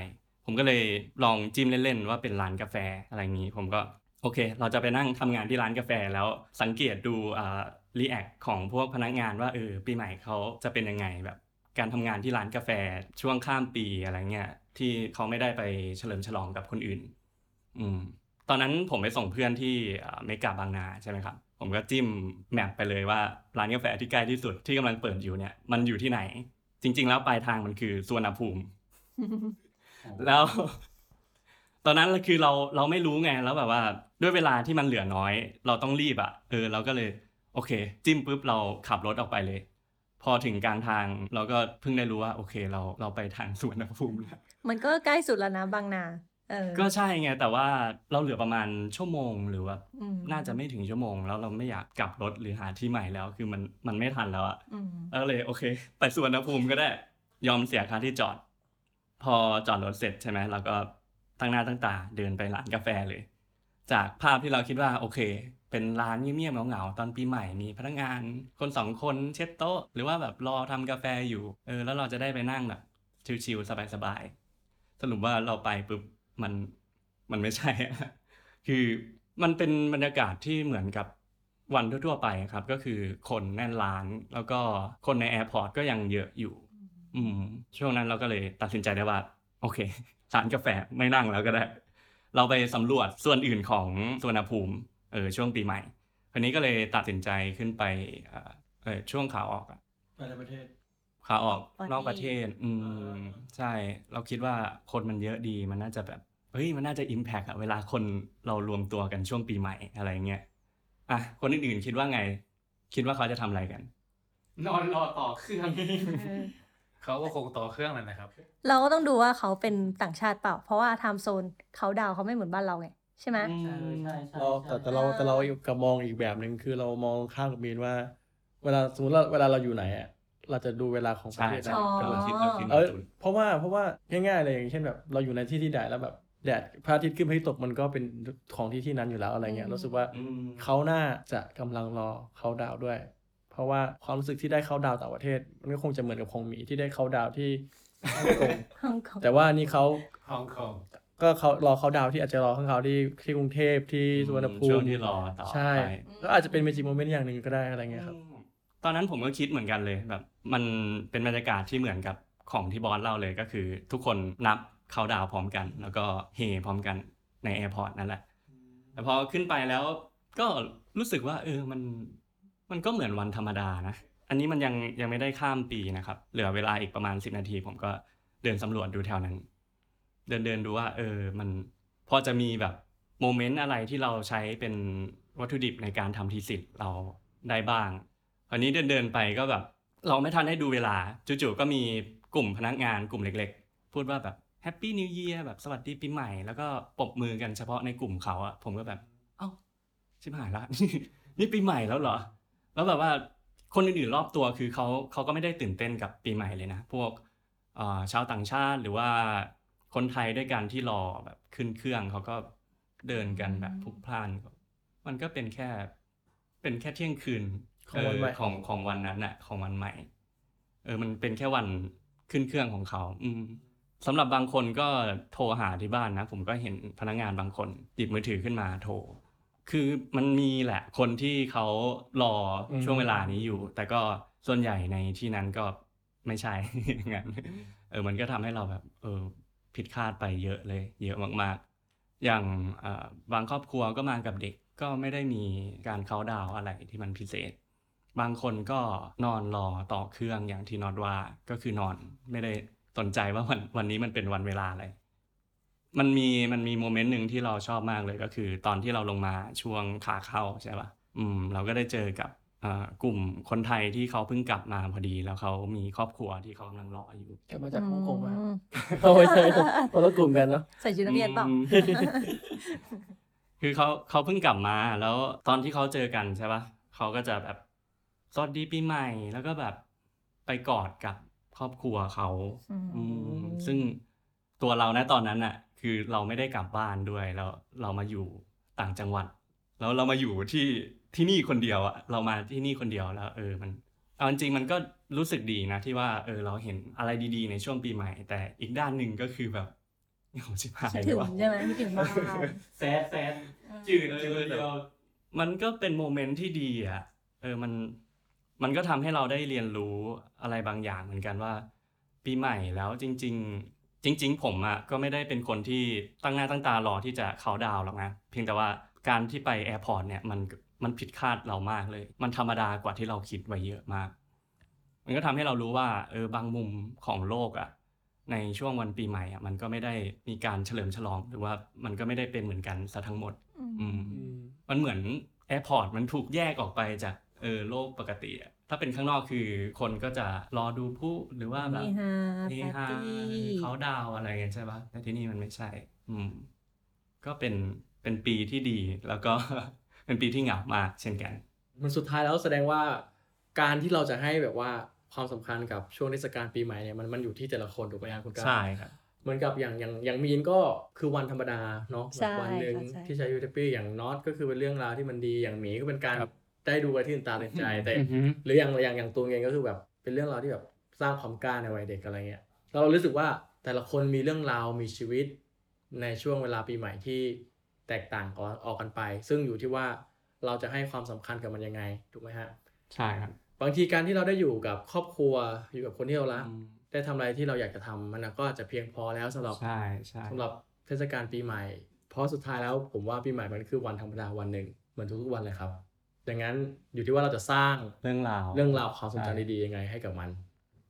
ผมก็เลยลองจิ้มเล่นๆว่าเป็นร้านกาแฟอะไรอย่างนี้ ผมก็โอเค เราจะไปนั่งทำงานที่ร้านกาแฟแล้วสังเกตดูอ่ารีแอคของพวกพนักงานว่าเออปีใหม่เขาจะเป็นยังไงแบบการทำงานที่ร้านกาแฟช่วงข้ามปีอะไรเงี้ยที่เขาไม่ได้ไปเฉลิมฉลองกับคนอื่น อืม ตอนนั้นผมไปส่งเพื่อนที่เมกาบางนาใช่ไหมครับ ผมก็จิ้มแมปไปเลยว่าร้านกาแฟที่ใกล้ที่สุดที่กำลังเปิดอยู่เนี่ย มันอยู่ที่ไหน จริง ๆ แล้วปลายทางมันคือสุวรรณภูมิ แล้ว ตอนนั้นคือเราเราไม่รู้ไงแล้วแบบว่า ด้วยเวลาที่มันเหลือน้อย เราต้องรีบอะ่ะเออเราก็เลย โอเค จิ้มปุ๊บเราขับรถออกไปเลย พอถึงกลางทางเราก็เพิ่งได้รู้ว่าโอเค เราเราไปทางสวนภูมิแล้วมันก็ใกล้สุดแล้วนะบางนาเออก็ใช่ไงแต่ว่าเราเหลือประมาณชั่วโมงหรือว่าอืมน่าจะไม่ถึงชั่วโมง แล้วเราไม่อยากกลับรถหรือหาที่ใหม่แล้ว คือมันมันไม่ทันแล้วอะอืมแล้วเลยโอเค ไปสุวรรณภูมิก็ได้ ยอมเสียค่าที่จอด พอจอดรถเสร็จใช่ไหมเราก็ตั้งหน้าตั้งตาเดินไปร้านกาแฟเลย จากภาพที่เราคิดว่าโอเค เป็นร้านเงียบๆเหงาๆตอนปีใหม่มีพนักงานคนสองคนเช็ดโต๊ะ หรือว่าแบบรอทำกาแฟอยู่เออแล้วเราจะได้ไปนั่งแบบชิลๆสบายๆสรุปว่าเราไปปุ๊บมันมันไม่ใช่ คือมันเป็นบรรยากาศที่เหมือนกับวันทั่วๆไปครับ ก็คือคนแน่นร้านแล้วก็คนในแอร์พอร์ตก็ยังเยอะอยู่ อืม ช่วงนั้นเราก็เลยตัดสินใจได้ว่า โอเคร้านกาแฟไม่นั่งแล้วก็ได้ เราไปสำรวจส่วนอื่นของสวนภูมิเออช่วงปีใหม่คราวนี้ก็เลยตัดสินใจขึ้นไปเอ่อเออช่วงขาออกอะไปในประเทศขาออกประเทศนอกประเทศ อืมใช่ เราคิดว่าคนมันเยอะดีมันน่าจะแบบเฮ้ยมันน่าจะอิมแพกอะเวลาคนเรารวมตัวกันช่วงปีใหม่อะไรเงี้ยอะคนอื่นๆคิดว่าไง คิดว่าเขาจะทำอะไรกัน นอนรอต่อเครื่อง เออเขาก็คงต่อเครื่องเลยนะครับ เราก็ต้องดูว่าเขาเป็นต่างชาติเปล่า เพราะว่าไทม์โซนเขาดาวเขาไม่เหมือนบ้านเราไงใช่ไหมใช่ใช่ใช่เราแต่แต่เราแต่เรากับมองอีกแบบหนึ่งคือเรามองข้ามกับมีนว่า เวลาสมมติเราเวลาเราอยู่ไหนอะเราจะดูเวลาของประใช่เทศใช่นั้นอ๋อกำลังคิดเราคิดเออจูนเพราะว่าเพราะว่าง่ายๆเลยอย่างเช่นแบบเราอยู่ในที่ที่ใดแล้วแบบแดดพระอาทิตย์ขึ้นพระอาทิตย์ตกมันก็เป็นของที่ที่นั้นอยู่แล้วอะไรเงี้ยอืมรู้สึกว่าอืมเขาน่าจะกำลังรอเขาดาวน์ด้วยเพ ราะว่าความรู้สึกที่ได้เขาดาวน์ต่างประเทศ มันก็คงจะเหมือนกับของหมีที่ได้เขาดาวน์ที่ฮ่องกงฮ่องกงแต่ว่านี่เขาฮ่องกงก็เขารอเขาดาวน์ที่อาจจะรอข้างเขาที่ที่กรุงเทพที่สุวรรณภูช่วงมิที่รอต่อใช่ไปก็อาจจะเป็นเมจิโมเมนต์อย่างหนึ่งก็ได้อะไรเงี้ยครับ ตอนนั้นผมก็คิดเหมือนกันเลยแบบ มันเป็นบรรยากาศที่เหมือนกับของที่บอสเล่าเลยก็คือ ทุกคนนับเขาดาวน์พร้อมกัน แล้วก็เฮพร้อมกันในแอร์พอร์ตนั่นแหละแต่พอขึ้นไปแล้วก็รู้สึกว่าเออมัน มันก็เหมือนวันธรรมดานะ อันนี้มันยังยังไม่ได้ข้ามปีนะครับ เหลือเวลาอีกประมาณสิบนาที ผมก็เดินสำรวจดูแถวนั้น เดินเดินดูว่า เออ มันพอจะมีแบบโมเมนต์อะไรที่เราใช้เป็นวัตถุดิบในการทำ thesis เราได้บ้าง คราวนี้เดินเดินไปก็แบบ เราไม่ทันได้ดูเวลา จู่ๆก็มีกลุ่มพนักงานกลุ่มเล็กๆ พูดว่าแบบHappy New Year แบบสวัสดีปีใหม่ แล้วก็ปรบมือกันเฉพาะในกลุ่มเขาอะผมก็แบบ เอ้าชิบหายละนี่ปีใหม่แล้วเหรอ แล้วแบบว่าคนอื่นๆรอบตัวคือเขาเขาก็ไม่ได้ตื่นเต้นกับปีใหม่เลยนะ พวกเอ่อชาวต่างชาติหรือว่าคนไทยด้วยกันที่รอแบบขึ้นเครื่องเขาก็เดินกันแบบพลุกพล่าน มันก็เป็นแค่เป็นแค่เที่ยงคืนของวันใหม่เของของวันนั้นน่ะ ของวันใหม่ เออ มันเป็นแค่วันขึ้นเครื่องของเขา อืมสำหรับบางคนก็โทรหาที่บ้านนะ ผมก็เห็นพนักงานบางคนหยิบมือถือขึ้นมาโทร คือมันมีแหละคนที่เขารออม ช่วงเวลานี้อยู่ แต่ก็ส่วนใหญ่ในที่นั้นก็ไม่ใช่ อย่างนั้นเออมันก็ทำให้เราแบบ เออผิดคาดไปเยอะเลย เยอะมากๆ อย่างเอ่อบางครอบครัวก็มากับเด็กก็ไม่ได้มีการเขาน์ดาวน์อะไรที่มันพิเศษ บางคนก็นอนรอต่อเครื่องอย่างที่นอดว่าก็คือนอนไม่ได้สนใจว่าวันวันนี้มันเป็นวันเวลาอะไร มันมีมันมีโมเมนต์หนึ่งที่เราชอบมากเลยก็คือ ตอนที่เราลงมาช่วงขาเข้าใช่ปะอืม เราก็ได้เจอกับอ่ากลุ่มคนไทยที่เขาเพิ่งกลับมาพอดี แล้วเขามีครอบครัวที่เขากำลังรออยู่กลับมาจากฮ่องกงมาอืมเอาไม่ใช่คนละกลุ่มกันเนาะใส่ชุดนักเรียนเปล่าอืมคือเขาเขาเพิ่งกลับมา แล้วตอนที่เขาเจอกันใช่ปะเขาก็จะแบบสวัสดีปีใหม่แล้วก็แบบไปกอดกับครอบครัวเขาอืมอืมซึ่งตัวเรานะตอนนั้นน่ะ คือเราไม่ได้กลับบ้านด้วยแล้วเรามาอยู่ต่างจังหวัด แล้วเรามาอยู่ที่ที่นี่คนเดียวอะเรามาที่นี่คนเดียวแล้ว เออมันเอาจริงๆมันก็รู้สึกดีนะที่ว่าเออเราเห็นอะไรดีๆ ในช่วงปีใหม่ แต่อีกด้านหนึ่งก็คือแบบโอ้ชิบหายคิดถึงเลยว่ะใช่ไหมคิดถึงบ้าน sad sad จืดเออจืดเดียวมันก็เป็นโมเมนต์ที่ดีอะเออมันมันก็ทำให้เราได้เรียนรู้อะไรบางอย่างเหมือนกันว่า ปีใหม่แล้วจริง ๆ จริง ๆ ผมอะก็ไม่ได้เป็นคนที่ตั้งหน้าตั้งตารอที่จะเขาน์ดาวน์หรอกนะ เพียงแต่ว่าการที่ไปแอร์พอร์ตเนี่ยมันมันผิดคาดเรามากเลย มันธรรมดากว่าที่เราคิดไว้เยอะมาก มันก็ทำให้เรารู้ว่าเออบางมุมของโลกอะในช่วงวันปีใหม่อะมันก็ไม่ได้มีการเฉลิมฉลอง หรือว่ามันก็ไม่ได้เป็นเหมือนกันซะทั้งหมด อืมมันเหมือนแอร์พอร์ตมันถูกแยกออกไปจาก เออโลกปกติอะถ้าเป็นข้างนอกคือคนก็จะรอดูพลุหรือว่าแบบเฮฮาเฮปาร์ตี้เฮฮา เขาดาวน์อะไรกันใช่ปะแต่ที่นี่มันไม่ใช่ อืม ก็เป็นเป็นปีที่ดีแล้วก็ เป็นปีที่เหงามากเช่นกัน มันสุดท้ายแล้วแสดงว่าการที่เราจะให้แบบว่าความสำคัญกับช่วงเทศกาลปีใหม่เนี่ยมันมันอยู่ที่แต่ละคนถูกไหมครับคุณก้าว ใช่ครับ เหมือนกับอย่างอย่างอย่างมีนก็คือวันธรรมดาเนาะใช่แบบวันหนึ่งค่ะใช่ ที่ใช้ยูทปี้อย่างน็อตก็คือเป็นเรื่องราวที่มันดีอย่างหมีก็เป็นการครับ ได้ดูอะไรที่ตื่นตาตื่นใจแต่อือฮึหรืออย่างอย่างอย่างตัวเองก็คือแบบเป็นเรื่องราวที่แบบสร้างความกล้าในวัยเด็กอะไรเงี้ยเรารู้สึกว่าแต่ละคนมีเรื่องราวมีชีวิตในช่วงเวลาปีใหม่ที่แตกต่างออกออกกันไป ซึ่งอยู่ที่ว่าเราจะให้ความสำคัญกับมันยังไงถูกไหมฮะใช่ครับบางทีการที่เราได้อยู่กับครอบครัวอยู่กับคนที่เรารักอืมได้ทำอะไรที่เราอยากจะทำมันก็อาจจะเพียงพอแล้วสำหรับใช่ใช่สำหรับเทศกาลปีใหม่ เพราะสุดท้ายแล้วผมว่าปีใหม่มันคือวันธรรมดาวันหนึ่งเหมือนทุกๆวันเลยครับ ดังนั้นอยู่ที่ว่าเราจะสร้างเรื่องราวเรื่องราวความทรงใช่จำดีๆยังไงให้กับมัน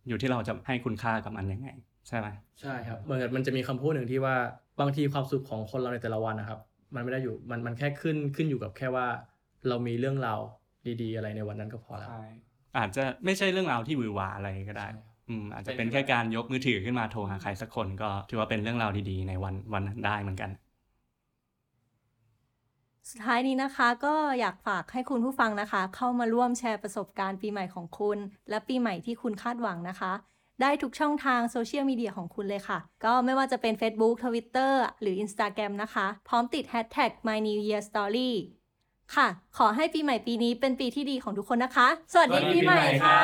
อยู่ที่เราจะให้คุณค่ากับมันยังไง ใช่ไหมใช่ครับเหมือนกับมันจะมีคำพูดหนึ่งที่ว่าบางทีความสุขของคนเราในแต่ละวันนะครับ มันไม่ได้อยู่มันมันแค่ขึ้นขึ้นอยู่กับแค่ว่า เรามีเรื่องราวดีๆ อะไรในวันนั้นก็พอแล้วใช่อาจจะไม่ใช่เรื่องราวที่หวือหวาอะไรก็ได้ใช่อืมอาจจะเป็นแค่การยกมือถือขึ้นมาโทรหาใครสักคนก็ถือว่าเป็นเรื่องราวดีๆ ในวันวันนั้นได้เหมือนกัน สุดท้ายนี้นะคะก็อยากฝากให้คุณผู้ฟังนะคะ เข้ามาร่วมแชร์ประสบการณ์ปีใหม่ของคุณ และปีใหม่ที่คุณคาดหวังนะคะ ได้ทุกช่องทางโซเชียลมีเดียของคุณเลยค่ะ ก็ไม่ว่าจะเป็น Facebook Twitter หรือ Instagram นะคะ พร้อมติด Hashtag My New Year Story ค่ะ ขอให้ปีใหม่ปีนี้เป็นปีที่ดีของทุกคนนะคะ สวัสดีปีใหม่ค่ะ